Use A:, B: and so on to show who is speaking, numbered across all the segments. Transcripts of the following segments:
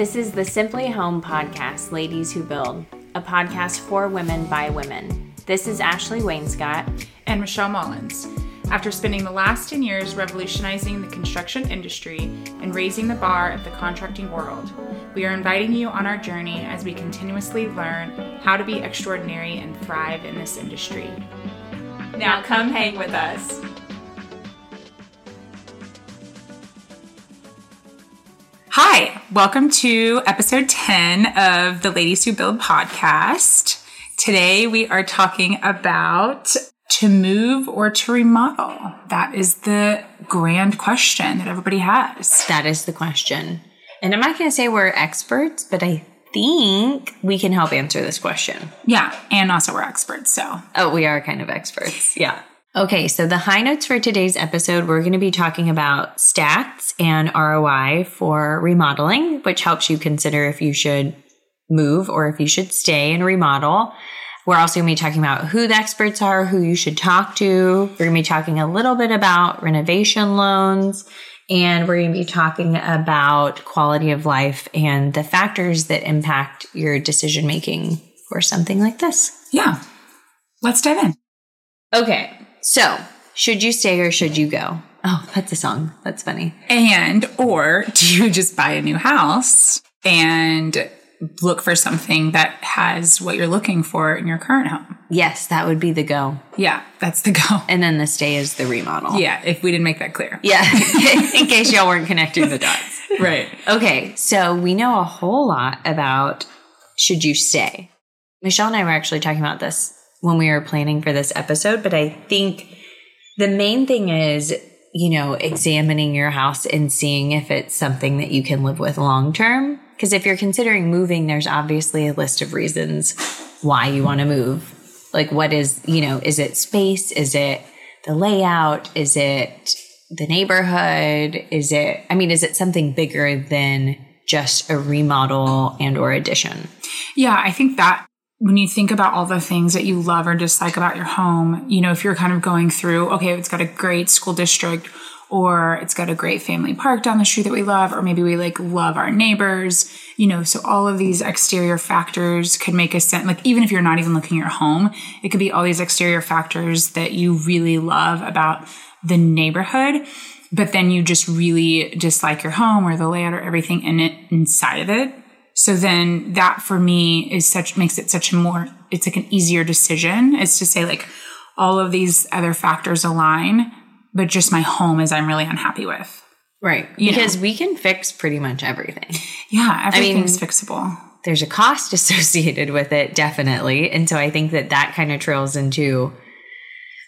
A: This is the Simply Home podcast, Ladies Who Build, a podcast for women by women. This is Ashley Wainscott
B: and Michelle Mullins. After spending the last 10 years revolutionizing the construction industry and raising the bar of the contracting world, we are inviting you on our journey as we continuously learn how to be extraordinary and thrive in this industry. Now, come hang with us. Hi, welcome to episode 10 of the Ladies Who Build podcast. Today we are talking about to move or to remodel. That is the grand question that everybody has.
A: That is the question. And I'm not going to say we're experts, but I think we can help answer this question.
B: Yeah, and also we're experts, so.
A: Oh, we are kind of experts. Yeah. Okay, so the high notes for today's episode, we're going to be talking about stats and ROI for remodeling, which helps you consider if you should move or if you should stay and remodel. We're also going to be talking about who the experts are, who you should talk to. We're going to be talking a little bit about renovation loans, and we're going to be talking about quality of life and the factors that impact your decision making for something like this.
B: Yeah. Let's dive in.
A: Okay. So, should you stay or should you go? Oh, that's a song. That's funny.
B: And, or do you just buy a new house and look for something that has what you're looking for in your current home?
A: Yes, that would be the go.
B: Yeah, that's the go.
A: And then the stay is the remodel.
B: Yeah, if we didn't make that clear.
A: Yeah, in case y'all weren't connecting the dots.
B: Right.
A: Okay, so we know a whole lot about should you stay. Michelle and I were actually talking about this when we were planning for this episode, but I think the main thing is, you know, examining your house and seeing if it's something that you can live with long term. Because if you're considering moving, there's obviously a list of reasons why you want to move. Like, what is, you know, is it space? Is it the layout? Is it the neighborhood? Is it, I mean, is it something bigger than just a remodel and or addition?
B: Yeah, I think that when you think about all the things that you love or dislike about your home, you know, if you're kind of going through, okay, it's got a great school district or it's got a great family park down the street that we love, or maybe we like love our neighbors, you know, so all of these exterior factors could make a sense. Like, even if you're not even looking at your home, it could be all these exterior factors that you really love about the neighborhood, but then you just really dislike your home or the layout or everything in it inside of it. So then that for me is such makes it such a more it's like an easier decision is to say like all of these other factors align, but just my home is I'm really unhappy with.
A: Right.
B: You
A: because
B: know.
A: we can fix pretty much everything.
B: Yeah, everything's fixable.
A: There's a cost associated with it, definitely. And so I think that that kind of trails into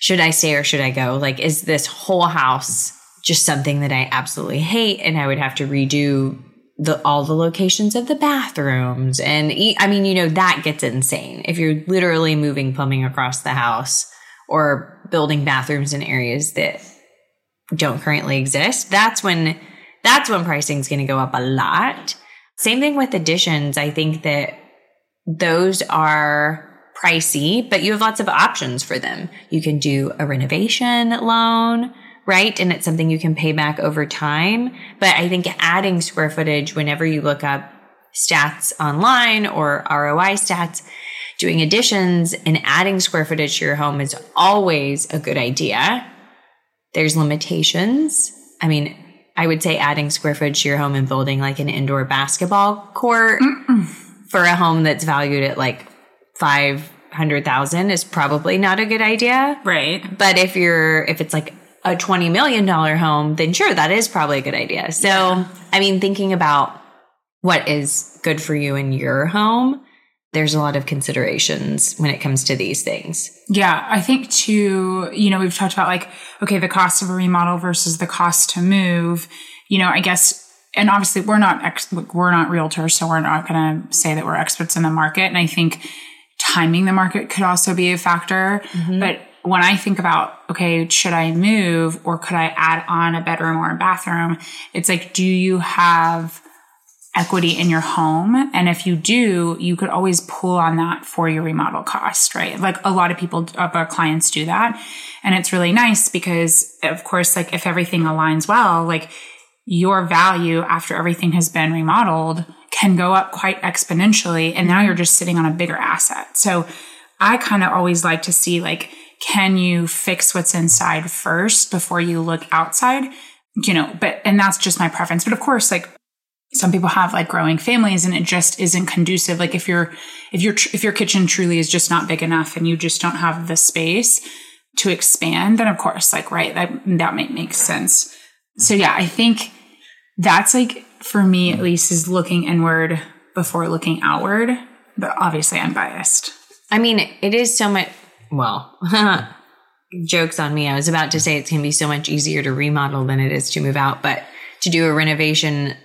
A: should I stay or should I go? Like, is this whole house just something that I absolutely hate and I would have to redo the all the locations of the bathrooms. And I mean you know that gets insane. If you're literally moving plumbing across the house or building bathrooms in areas that don't currently exist that's when that's when pricing's going to go up a lot. Same thing with additions. I think that those are pricey but you have lots of options for them. You can do a renovation loan right? And it's something you can pay back over time. But I think adding square footage whenever you look up stats online or ROI stats, doing additions and adding square footage to your home is always a good idea. There's limitations. I mean, I would say adding square footage to your home and building like an indoor basketball court Mm-mm. for a home that's valued at like 500,000 is probably not a good idea.
B: Right.
A: But if you're, if it's like a $20 million home, then sure, that is probably a good idea. So, yeah. I mean, thinking about what is good for you in your home, there's a lot of considerations when it comes to these things.
B: Yeah, I think too, you know, we've talked about like, okay, the cost of a remodel versus the cost to move. You know, I guess, and obviously we're not ex- we're not realtors, so we're not going to say that we're experts in the market. And I think timing the market could also be a factor. Mm-hmm. But when I think about, okay, should I move or could I add on a bedroom or a bathroom? It's like, do you have equity in your home? And if you do, you could always pull on that for your remodel cost, right? Like a lot of people, of our clients do that. And it's really nice because, of course, like if everything aligns well, like your value after everything has been remodeled can go up quite exponentially. And now you're just sitting on a bigger asset. So I kind of always like to see like, can you fix what's inside first before you look outside? You know, but, and that's just my preference. But of course, like some people have like growing families and it just isn't conducive. Like if your, if your, if your kitchen truly is just not big enough and you just don't have the space to expand, then of course, like, right, that, that might make sense. So yeah, I think that's like, for me at least, is looking inward before looking outward. But obviously I'm biased.
A: I mean, it is so much, well, jokes on me. I was about to say it's going to be so much easier to remodel than it is to move out, but to do a renovation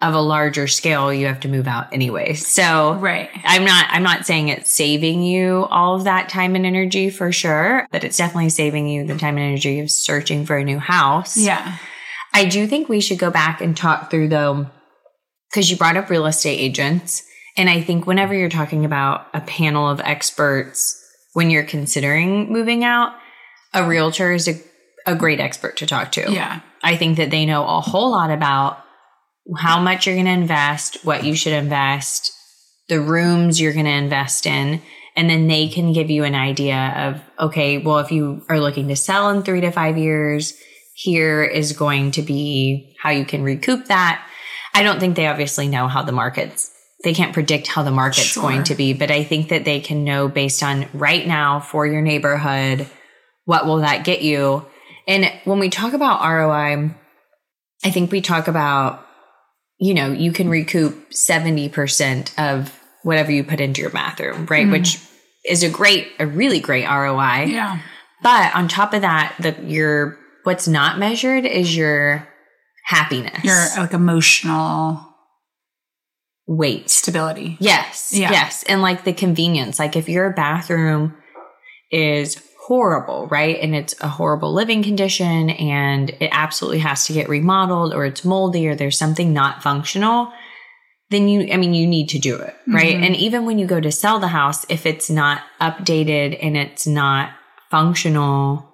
A: of a larger scale, you have to move out anyway. So
B: Right.
A: I'm not I'm not saying it's saving you all of that time and energy for sure, but it's definitely saving you the time and energy of searching for a new house.
B: Yeah.
A: I do think we should go back and talk through though cuz you brought up real estate agents and I think whenever you're talking about a panel of experts when you're considering moving out, a realtor is a, a great expert to talk to.
B: Yeah.
A: I think that they know a whole lot about how much you're going to invest, what you should invest, the rooms you're going to invest in. And then they can give you an idea of, okay, well, if you are looking to sell in three to five years, here is going to be how you can recoup that. I don't think they obviously know how the market's, they can't predict how the market's
B: Sure.
A: going to be, but I think that they can know based on right now for your neighborhood, what will that get you? And when we talk about ROI, I think we talk about, you know, you can recoup 70% of whatever you put into your bathroom, right? Mm-hmm. Which is a great, a really great ROI.
B: Yeah.
A: But on top of that, the your what's not measured is your happiness.
B: Your like emotional
A: weight.
B: stability.
A: Yes.
B: Yeah.
A: Yes. And like the convenience. Like if your bathroom is horrible, right? And it's a horrible living condition and it absolutely has to get remodeled or it's moldy or there's something not functional, then you, I mean, you need to do it, right? Mm-hmm. And even when you go to sell the house, if it's not updated and it's not functional,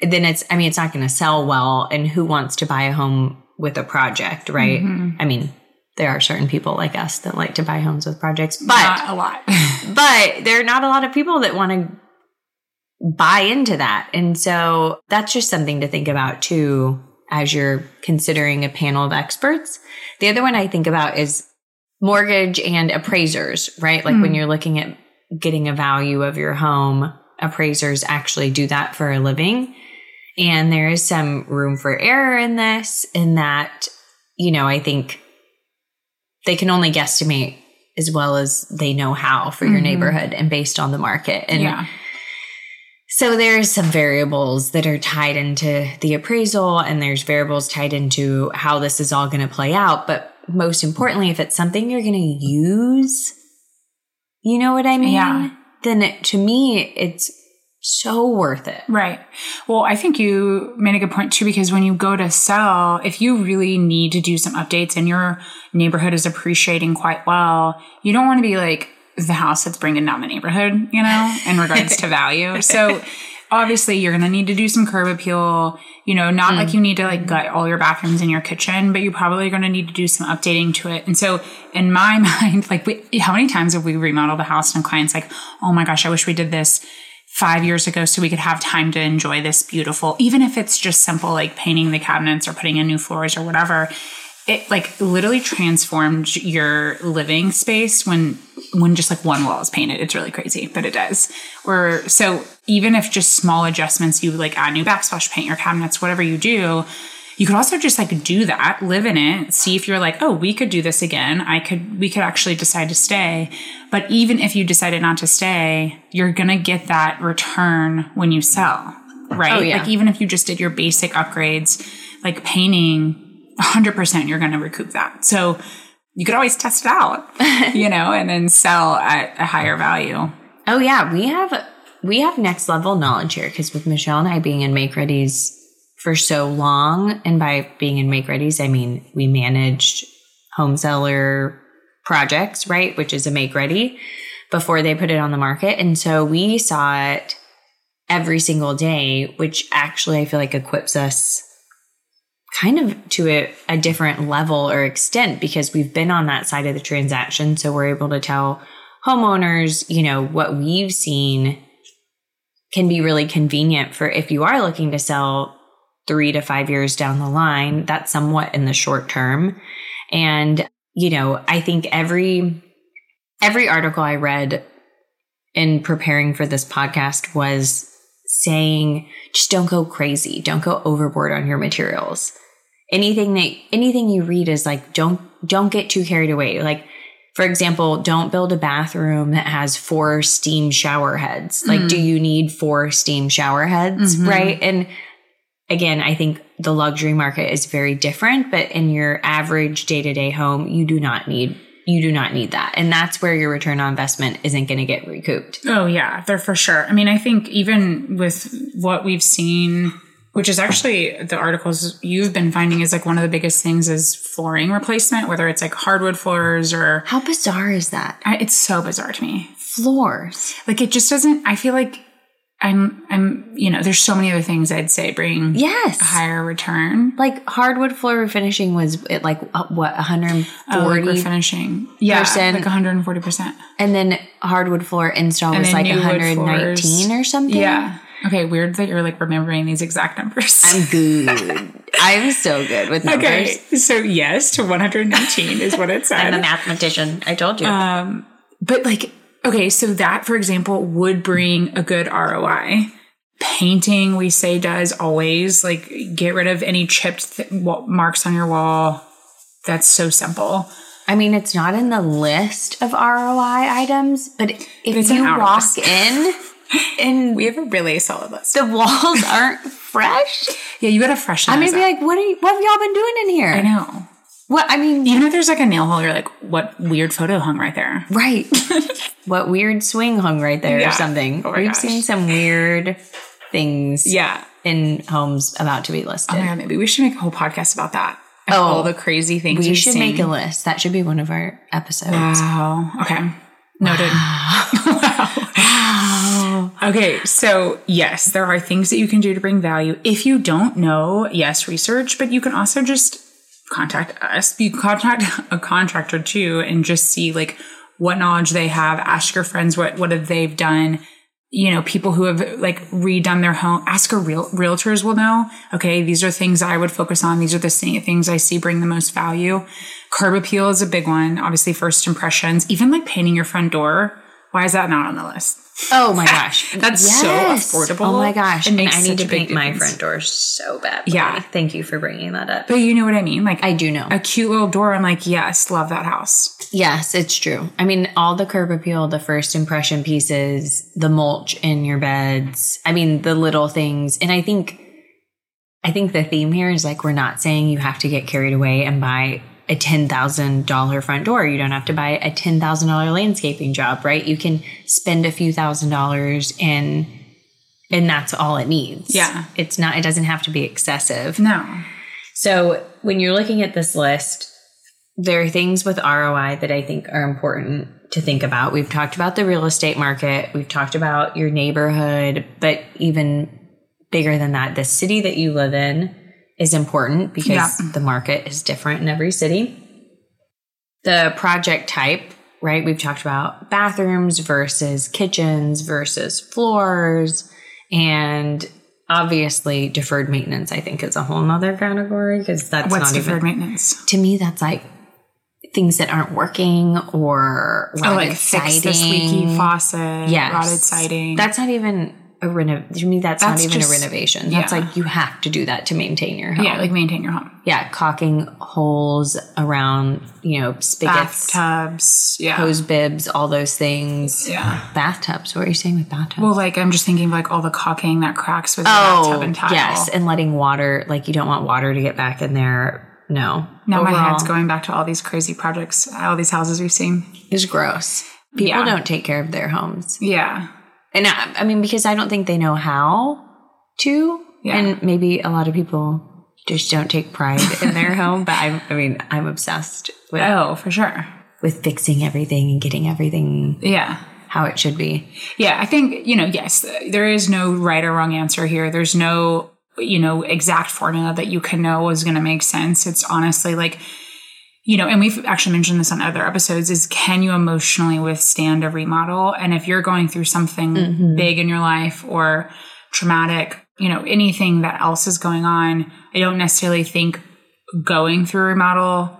A: then it's, I mean, it's not going to sell well. And who wants to buy a home with a project, right? Mm-hmm. I mean, there are certain people like us that like to buy homes with projects, but
B: Not a lot.
A: but there are not a lot of people that want to buy into that. And so that's just something to think about too as you're considering a panel of experts. The other one I think about is mortgage and appraisers, right? Like when hmm. you're looking at getting a value of your home, appraisers actually do that for a living. And there is some room for error in this, in that, you know, I think they can only guesstimate as well as they know how for your mm-hmm. neighborhood and based on the market. And
B: yeah.
A: so there's some variables that are tied into the appraisal and there's variables tied into how this is all going to play out. But most importantly, if it's something you're going to use, you know what I mean?
B: Yeah.
A: Then it, to me, it's so worth it.
B: Right. Well, I think you made a good point too, because when you go to sell, if you really need to do some updates and your neighborhood is appreciating quite well, you don't want to be like the house that's bringing down the neighborhood, you know, in regards to value. So obviously you're going to need to do some curb appeal, you know, not like mm. you need to like gut all your bathrooms in your kitchen, but you're probably going to need to do some updating to it. And so in my mind, like we, how many times have we remodeled a house and clients like, oh my gosh, I wish we did this five years ago so we could have time to enjoy this beautiful, even if it's just simple like painting the cabinets or putting in new floors or whatever. It like literally transformed your living space when when just like one wall is painted. It's really crazy, but it does. Or so even if just small adjustments, you like add new backsplash paint your cabinets, whatever you do, you could also just like do that, live in it, see if you're like, oh, we could do this again. I could, we could actually decide to stay. But even if you decided not to stay, you're going to get that return when you sell, right?
A: Oh, yeah.
B: Like even if you just did your basic upgrades, like painting, 100% you're going to recoup that. So you could always test it out, you know, and then sell at a higher value.
A: Oh yeah, we have we have next level knowledge here because with Michelle and I being in Make Readies for so long, and by being in Make Readies, I mean we managed home seller projects, right? Which is a Make Ready before they put it on the market, and so we saw it every single day, which actually I feel like equips us kind of to a, a different level or extent because we've been on that side of the transaction. So we're able to tell homeowners, you know, what we've seen can be really convenient for if you are looking to sell three to five years down the line. That's somewhat in the short term. And, you know, I think every, every article I read in preparing for this podcast was saying, just don't go crazy. Don't go overboard on your materials. Anything that, anything you read is like, don't, don't get too carried away. Like, for example, don't build a bathroom that has four steam shower heads. Like, hmm. do you need four steam shower heads? Mm-hmm. Right. And again, I think the luxury market is very different, but in your average day to day home, you do not need, you do not need that. And that's where your return on investment isn't going to get recouped.
B: Oh yeah, they're for sure. I mean, I think even with what we've seen, which is actually the articles you've been finding is like one of the biggest things is flooring replacement, whether it's like hardwood floors or
A: How bizarre is that?
B: I, it's so bizarre to me.
A: Floors.
B: Like it just doesn't. I feel like I'm I'm you know there's so many other things I'd say bring
A: Yes.
B: a higher return.
A: Like hardwood floor refinishing was at like uh, what 140
B: Oh, like we're finishing, yeah,
A: percent.
B: like 140 percent.
A: and then hardwood floor install was like 119 or something.
B: Yeah. Okay. Weird that you're like remembering these exact numbers.
A: I'm good. I'm so good with numbers.
B: okay. So yes, to 119 is what it said.
A: I'm a mathematician. I told you.
B: Um, but like, okay, so that, for example, would bring a good ROI. Painting, we say, does always like get rid of any chipped th- marks on your wall. That's so simple.
A: I mean, it's not in the list of ROI items, but if you walk
B: list.
A: in and
B: We have a really solid list.
A: the walls aren't fresh,
B: Yeah, you gotta freshen
A: I'm gonna be
B: up.
A: like, what, are you, what have y'all been doing in here?
B: I know.
A: What I mean,
B: Even if there's like a nail hole, you're like, what weird photo hung right there?
A: right? what weird swing hung right there
B: Yeah.
A: or something?
B: Oh
A: We've
B: gosh.
A: seen some weird things
B: Yeah.
A: in homes about to be listed.
B: Oh my god, maybe we should make a whole podcast about that.
A: Oh.
B: all the crazy things
A: we should
B: seen.
A: make a list. That should be one of our episodes.
B: Wow. Okay. Noted. Wow, okay, so yes, there are things that you can do to bring value. If you don't know, yes, research, but you can also just contact uh, us. You contact a contractor too and just see like what knowledge they have. Ask your friends what what have they've done. You know, people who have like redone their home. Ask a real realtors will know. Okay, these are things I would focus on. These are the things I see bring the most value. Curb appeal is a big one. Obviously, first impressions. Even like painting your front door. Why is that not on the list?
A: Oh my gosh.
B: That's so affordable.
A: Oh my gosh. And I need to paint my front door so bad.
B: Yeah.
A: Thank you for bringing that up.
B: But you know what I mean? Like
A: I do know.
B: a cute little door. I'm like, yes, love that house.
A: Yes, it's true. I mean, all the curb appeal, the first impression pieces, the mulch in your beds. I mean, the little things. And I think, I think the theme here is like, we're not saying you have to get carried away and buy a $10,000 front door. You don't have to buy a $10,000 landscaping job, right? You can spend a few thousand dollars and, and that's all it needs.
B: Yeah.
A: It's not, it doesn't have to be excessive.
B: No.
A: So when you're looking at this list, there are things with ROI that I think are important to think about. We've talked about the real estate market, we've talked about your neighborhood, but even bigger than that, the city that you live in is important because
B: Yeah.
A: the market is different in every city. The project type, right? We've talked about bathrooms versus kitchens versus floors and obviously deferred maintenance i think is a whole nother category because that's
B: What's
A: not
B: deferred
A: even
B: maintenance?
A: to me that's like things that aren't working or
B: Oh,
A: rotted
B: like fix this leaky faucet,
A: Yes.
B: rotted siding.
A: that's not even a renov to me that's,
B: That's
A: not even
B: just-
A: a renovation that's
B: yeah.
A: like you have to do that to maintain your home
B: yeah, like maintain your home.
A: yeah caulking holes around you know spigots
B: Bathtubs. Yeah.
A: hose bibs all those things
B: Yeah.
A: bathtubs what are you saying with bathtubs
B: Well, like I'm just thinking of like all the caulking that cracks with the
A: Oh,
B: bathtub and tile.
A: yes, and letting water like you don't want water to get back in there. No,
B: Now my
A: Overall,
B: head's going back to all these crazy projects, all these houses we've seen.
A: It's gross. People
B: Yeah.
A: don't take care of their homes,
B: Yeah.
A: And I, I mean because I don't think they know how to,
B: Yeah.
A: and maybe a lot of people just don't take pride in their home. But I, I mean, I'm obsessed with
B: Oh, for sure.
A: with fixing everything and getting everything
B: Yeah.
A: how it should be.
B: Yeah, I think, you know, yes, there is no right or wrong answer here. There's no you know, exact formula that you can know is going to make sense. It's honestly like, you know, and we've actually mentioned this on other episodes is can you emotionally withstand a remodel? And if you're going through something
A: Mhm.
B: big in your life or traumatic, you know, anything that else is going on, I don't necessarily think going through a remodel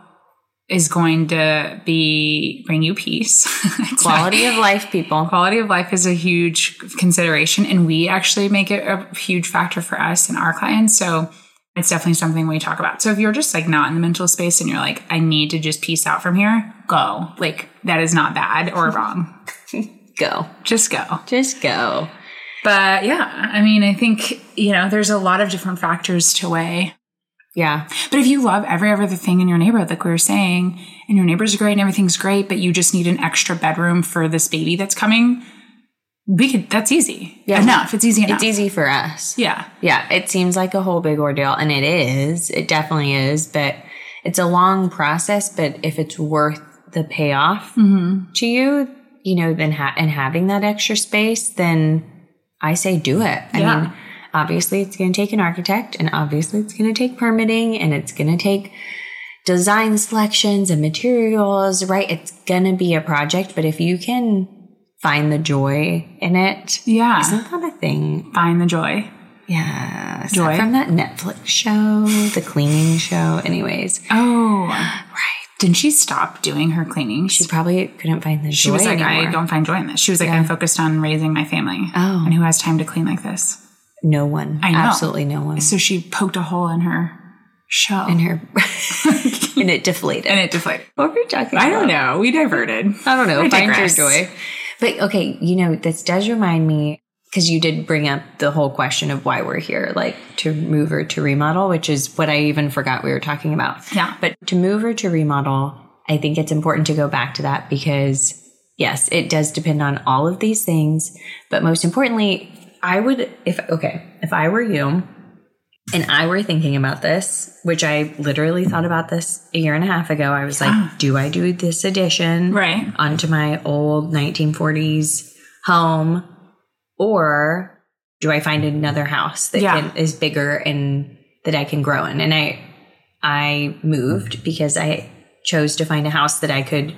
B: is going to be bring you peace. It's not-
A: Quality of life, people.
B: quality of life is a huge consideration and we actually make it a huge factor for us and our clients so it's definitely something we talk about so if you're just like not in the mental space and you're like i need to just peace out from here go like that is not bad or wrong
A: Go.
B: just go
A: Just go.
B: but yeah i mean i think you know there's a lot of different factors to weigh
A: Yeah.
B: but if you love every other thing in your neighborhood like we were saying and your neighbors are great and everything's great but you just need an extra bedroom for this baby that's coming we could that's easy
A: Yeah.
B: enough it's easy enough
A: It's easy for us.
B: Yeah.
A: Yeah. It seems like a whole big ordeal, and it is. It definitely is. But it's a long process. But if it's worth the payoff mm-hmm. to you, you know, then ha- and having that extra space, then I say do it. I
B: Yeah.
A: mean, obviously, it's going to take an architect, and obviously, it's going to take permitting, and it's going to take design selections and materials, right? It's going to be a project. But if you can find the joy in it,
B: Yeah.
A: isn't that a thing?
B: Find the joy.
A: Yeah. That
B: Joy?
A: from that Netflix show, the cleaning show. Anyways,
B: Oh.
A: right.
B: Didn't she stop doing her cleaning?
A: She
B: She,
A: probably couldn't find the
B: she
A: joy
B: was like,
A: anymore.
B: I don't find joy in this. She was like,
A: Yeah.
B: I'm focused on raising my family.
A: Oh.
B: And who has time to clean like this?
A: no one.
B: I know.
A: Absolutely no one.
B: So she poked a hole in her shell.
A: In her, and it deflated.
B: and it deflated.
A: what were we talking about?
B: I don't know. We diverted.
A: I don't know.
B: I
A: Find your joy. But okay, you know, this does remind me because you did bring up the whole question of why we're here, like to move or to remodel, which is what I even forgot we were talking about.
B: Yeah.
A: But to move or to remodel, I think it's important to go back to that because yes, it does depend on all of these things. But most importantly, I would, if, okay, if I were you and I were thinking about this, which I literally thought about this a year and a half ago, I was like, do I do this addition?
B: Right.
A: onto my old 1940s home or do I find another house that
B: Yeah.
A: can, is bigger and that I can grow in? And I I moved because I chose to find a house that I could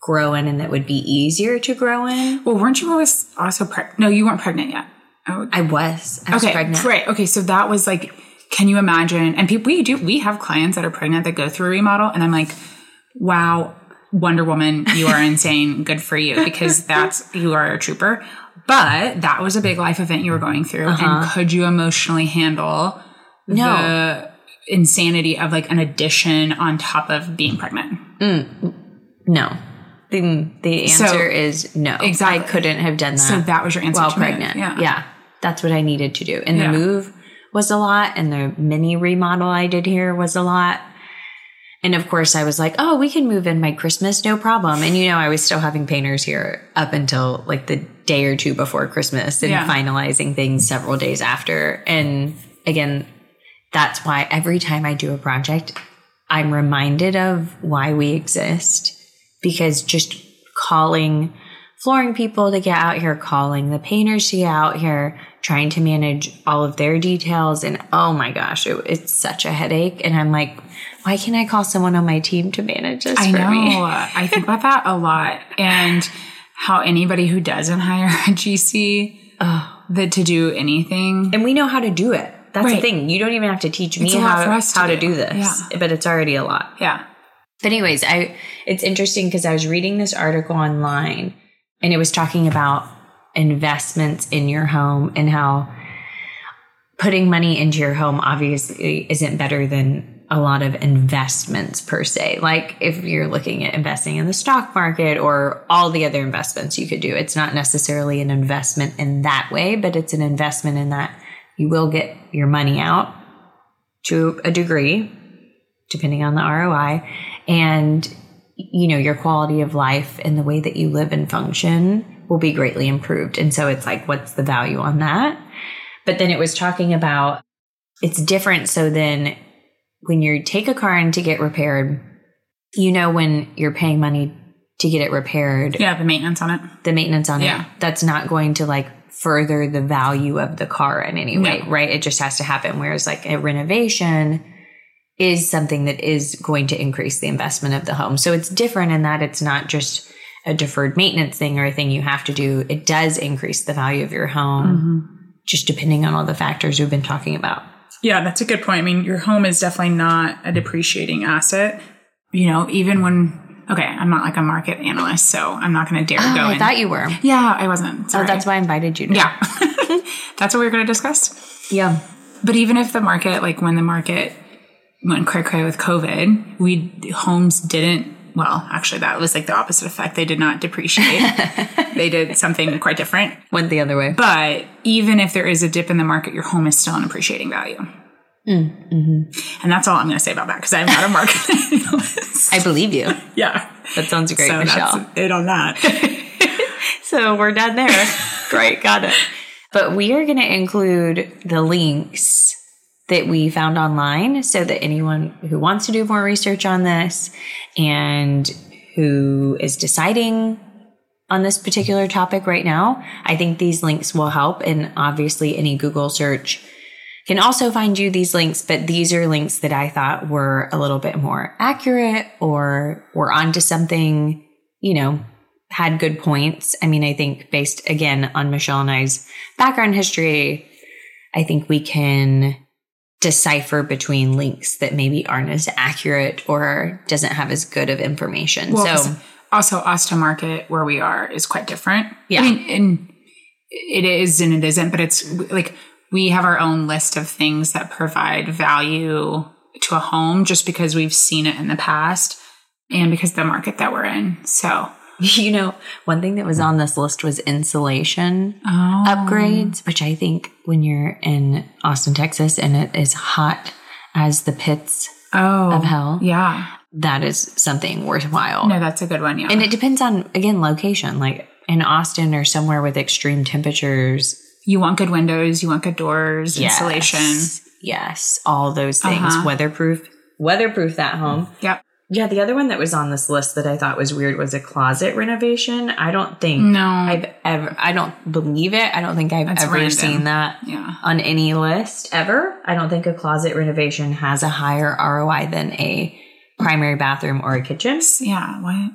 A: grow in and that would be easier to grow in.
B: Well, weren't you always also pregnant? No, you weren't pregnant yet. Oh,
A: I was. I was
B: okay.
A: pregnant.
B: Right. Okay. So that was like, can you imagine? And people, we do, we have clients that are pregnant that go through a remodel. And I'm like, wow, Wonder Woman, you are insane. Good for you because that's, you are a trooper. But that was a big life event you were going through. And uh-huh. could you emotionally handle
A: No.
B: the insanity of like an addition on top of being pregnant? Mm.
A: No. The, the
B: So-
A: answer is no.
B: Exactly.
A: I couldn't have done that.
B: So that was your answer
A: while pregnant.
B: Yeah.
A: yeah. That's what I needed to do. And
B: Yeah.
A: the move was a lot, and the mini remodel I did here was a lot. And of course, I was like, oh, we can move in by Christmas, no problem. And you know, I was still having painters here up until like the day or two before Christmas and
B: Yeah.
A: finalizing things several days after. And again, that's why every time I do a project, I'm reminded of why we exist because just calling flooring people to get out here, calling the painters to get out here, trying to manage all of their details. And oh my gosh, it, it's such a headache. And I'm like, why can't I call someone on my team to manage this
B: I
A: for
B: know.
A: me?
B: I think about that a lot. And how anybody who doesn't hire a GC that to do anything.
A: And we know how to do it. That's the thing. You don't even have to teach me
B: It's a lot
A: how,
B: to
A: how to
B: do.
A: do this,
B: Yeah.
A: but it's already a lot.
B: Yeah.
A: But anyways, I it's interesting because I was reading this article online and it was talking about investments in your home and how putting money into your home obviously isn't better than a lot of investments per se. Like if you're looking at investing in the stock market or all the other investments you could do, it's not necessarily an investment in that way, but it's an investment in that you will get your money out to a degree, depending on the ROI, and you know, your quality of life and the way that you live and function will be greatly improved. And so it's like, what's the value on that? But then it was talking about it's different. So then when you take a car in to get repaired, you know, when you're paying money to get it repaired,
B: Yeah. The maintenance on it.
A: the maintenance on
B: Yeah.
A: it, that's not going to like further the value of the car in any way,
B: No.
A: right? It just has to happen. Whereas like a renovation is something that is going to increase the investment of the home. So it's different in that it's not just a deferred maintenance thing or a thing you have to do. It does increase the value of your home, mm-hmm. just depending on all the factors we've been talking about.
B: Yeah, that's a good point. I mean, your home is definitely not a depreciating asset. You know, even when, okay, I'm not like a market analyst, so I'm not going to dare oh, go
A: Oh, I
B: in.
A: thought you were.
B: yeah, I wasn't.
A: Oh, that's why I invited you. To.
B: Yeah. that's what we are going to discuss.
A: Yeah.
B: But even if the market, like when the market went cray cray with COVID, we homes didn't. Well, actually, that was like the opposite effect. They did not depreciate. they did something quite different.
A: Went the other way.
B: But even if there is a dip in the market, your home is still an appreciating value. Mm, mm-hmm. And that's all I'm going to say about that because I'm not a market analyst.
A: I believe you.
B: Yeah.
A: That sounds great,
B: so
A: Michelle.
B: that's it on that.
A: So we're done there. Great, got it. But we are going to include the links that we found online so that anyone who wants to do more research on this and who is deciding on this particular topic right now, I think these links will help. And obviously, any Google search can also find you these links, but these are links that I thought were a little bit more accurate or were onto something, you know, had good points. I mean, I think based again on Michelle and I's background history, I think we can decipher between links that maybe aren't as accurate or doesn't have as good of information.
B: Well,
A: so
B: also us to market where we are is quite different.
A: Yeah.
B: I mean, and it is and it isn't, but it's like we have our own list of things that provide value to a home just because we've seen it in the past and because the market that we're in. So
A: you know, one thing that was on this list was insulation
B: oh,
A: upgrades, which I think when you're in Austin, Texas, and it is hot as the pits
B: oh,
A: of hell,
B: Yeah.
A: that is something worthwhile.
B: No, that's a good one. Yeah.
A: And it depends on, again, location. Like in Austin or somewhere with extreme temperatures,
B: you want good windows, you want good doors, insulation.
A: Yes, yes, all those things.
B: Uh-huh.
A: Weatherproof, weatherproof that home.
B: Yep.
A: Yeah, the other one that was on this list that I thought was weird was a closet renovation. I don't think
B: No.
A: I've ever, I don't believe it. I don't think I've
B: That's
A: ever
B: random.
A: seen that
B: Yeah.
A: on any list ever. I don't think a closet renovation has a higher ROI than a primary bathroom or a kitchen.
B: Yeah. What?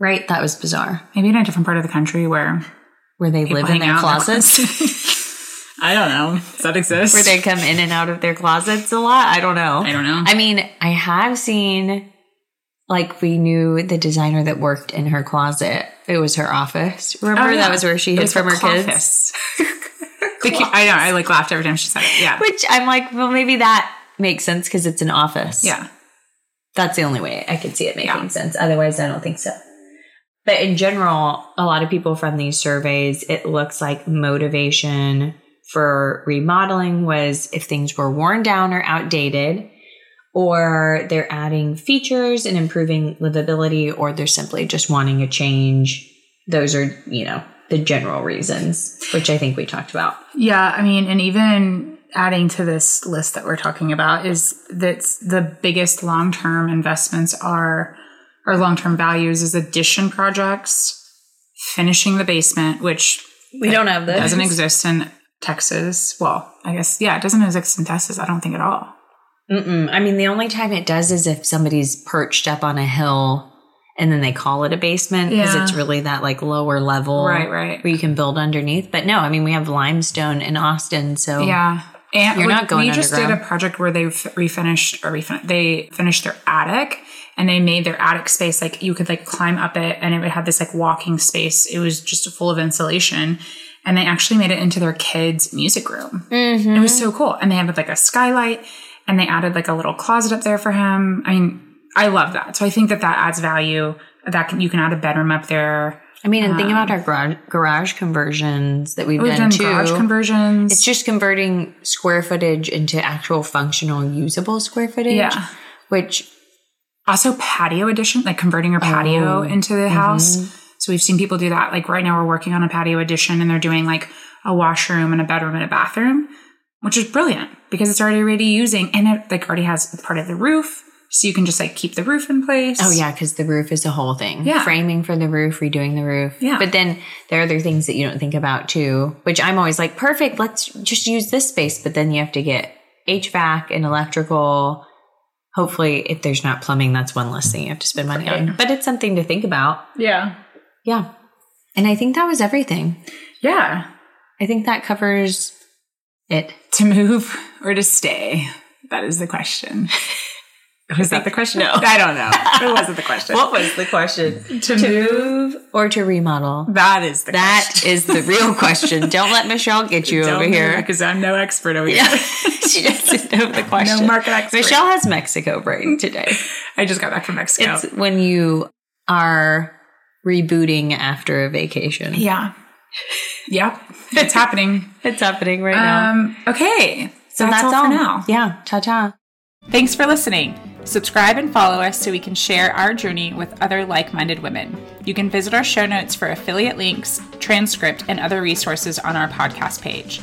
A: Right? That was bizarre.
B: Maybe in a different part of the country where
A: Where they live in their
B: out in their
A: closets.
B: I don't know. Does that exist?
A: Where they come in and out of their closets a lot. I don't know.
B: I don't know.
A: I mean, I have seen, like, we knew the designer that worked in her closet. It was her office. Remember
B: Oh, yeah.
A: that was where she hid from her kids.
B: The I know. I like laughed every time she said it. Yeah.
A: Which I'm like, well, maybe that makes sense because it's an office.
B: Yeah.
A: That's the only way I could see it making
B: Yeah.
A: sense. Otherwise, I don't think so. But in general, a lot of people from these surveys, it looks like motivation for remodeling was if things were worn down or outdated, or they're adding features and improving livability, or they're simply just wanting a change. Those are, you know, the general reasons, which I think we talked about.
B: Yeah. I mean, and even adding to this list that we're talking about is that the biggest long term investments are, or long term values is addition projects, finishing the basement, which
A: We don't have this.
B: doesn't exist in Texas. Well, I guess, yeah, it doesn't exist in Texas. I don't think at all.
A: Mm-mm. I mean, the only time it does is if somebody's perched up on a hill and then they call it a basement because
B: Yeah.
A: it's really that like lower level
B: Right, right.
A: where you can build underneath. But no, I mean, we have limestone in Austin, so
B: Yeah. And
A: You're
B: like,
A: not going
B: We just did a project where they refinished or refin- they finished their attic and they made their attic space like you could like climb up it and it would have this like walking space. It was just full of insulation. And they actually made it into their kids' music room.
A: Mm-hmm.
B: It was so cool. And they had like a skylight and they added like a little closet up there for him. I mean, I love that. So I think that that adds value. That can, you can add a bedroom up there.
A: I mean, and think about um, our garage, garage conversions that we've, oh,
B: We've
A: done,
B: done
A: too.
B: garage conversions.
A: it's just converting square footage into actual functional, usable square footage.
B: Yeah.
A: Which
B: also patio addition, like converting your patio
A: Oh,
B: into the house. Mm-hmm. So we've seen people do that. Like right now, we're working on a patio addition, and they're doing like a washroom and a bedroom and a bathroom, which is brilliant because it's already already using and it like already has part of the roof. So you can just like keep the roof in place.
A: Oh yeah, because the roof is a whole thing.
B: Yeah.
A: Framing for the roof, redoing the roof.
B: Yeah.
A: But then there are other things that you don't think about too, which I'm always like, perfect, let's just use this space. But then you have to get HVAC and electrical. Hopefully, if there's not plumbing, that's one less thing you have to spend money on. But it's something to think about.
B: Yeah.
A: Yeah. And I think that was everything.
B: Yeah.
A: I think that covers it.
B: To move or to stay? That is the question. Was that the question?
A: No.
B: I don't know. It wasn't the question.
A: What was the question?
B: to move?
A: Or to remodel?
B: That is the
A: That is the real question. Don't let Michelle get you over here.
B: because I'm no expert over
A: Yeah.
B: here.
A: she doesn't know the question.
B: No market expert.
A: Michelle has Mexico brain today.
B: I just got back from Mexico.
A: It's when you are rebooting after a vacation.
B: yeah. Yep. It's happening.
A: It's happening right now.
B: Um, okay.
A: So
B: that's, all, for now.
A: Yeah. Ta ta.
B: Thanks for listening. Subscribe and follow us so we can share our journey with other like minded women. You can visit our show notes for affiliate links, transcript, and other resources on our podcast page.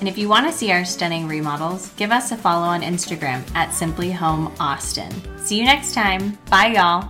A: And if you want to see our stunning remodels, give us a follow on Instagram at Simply Home Austin. See you next time. Bye, y'all.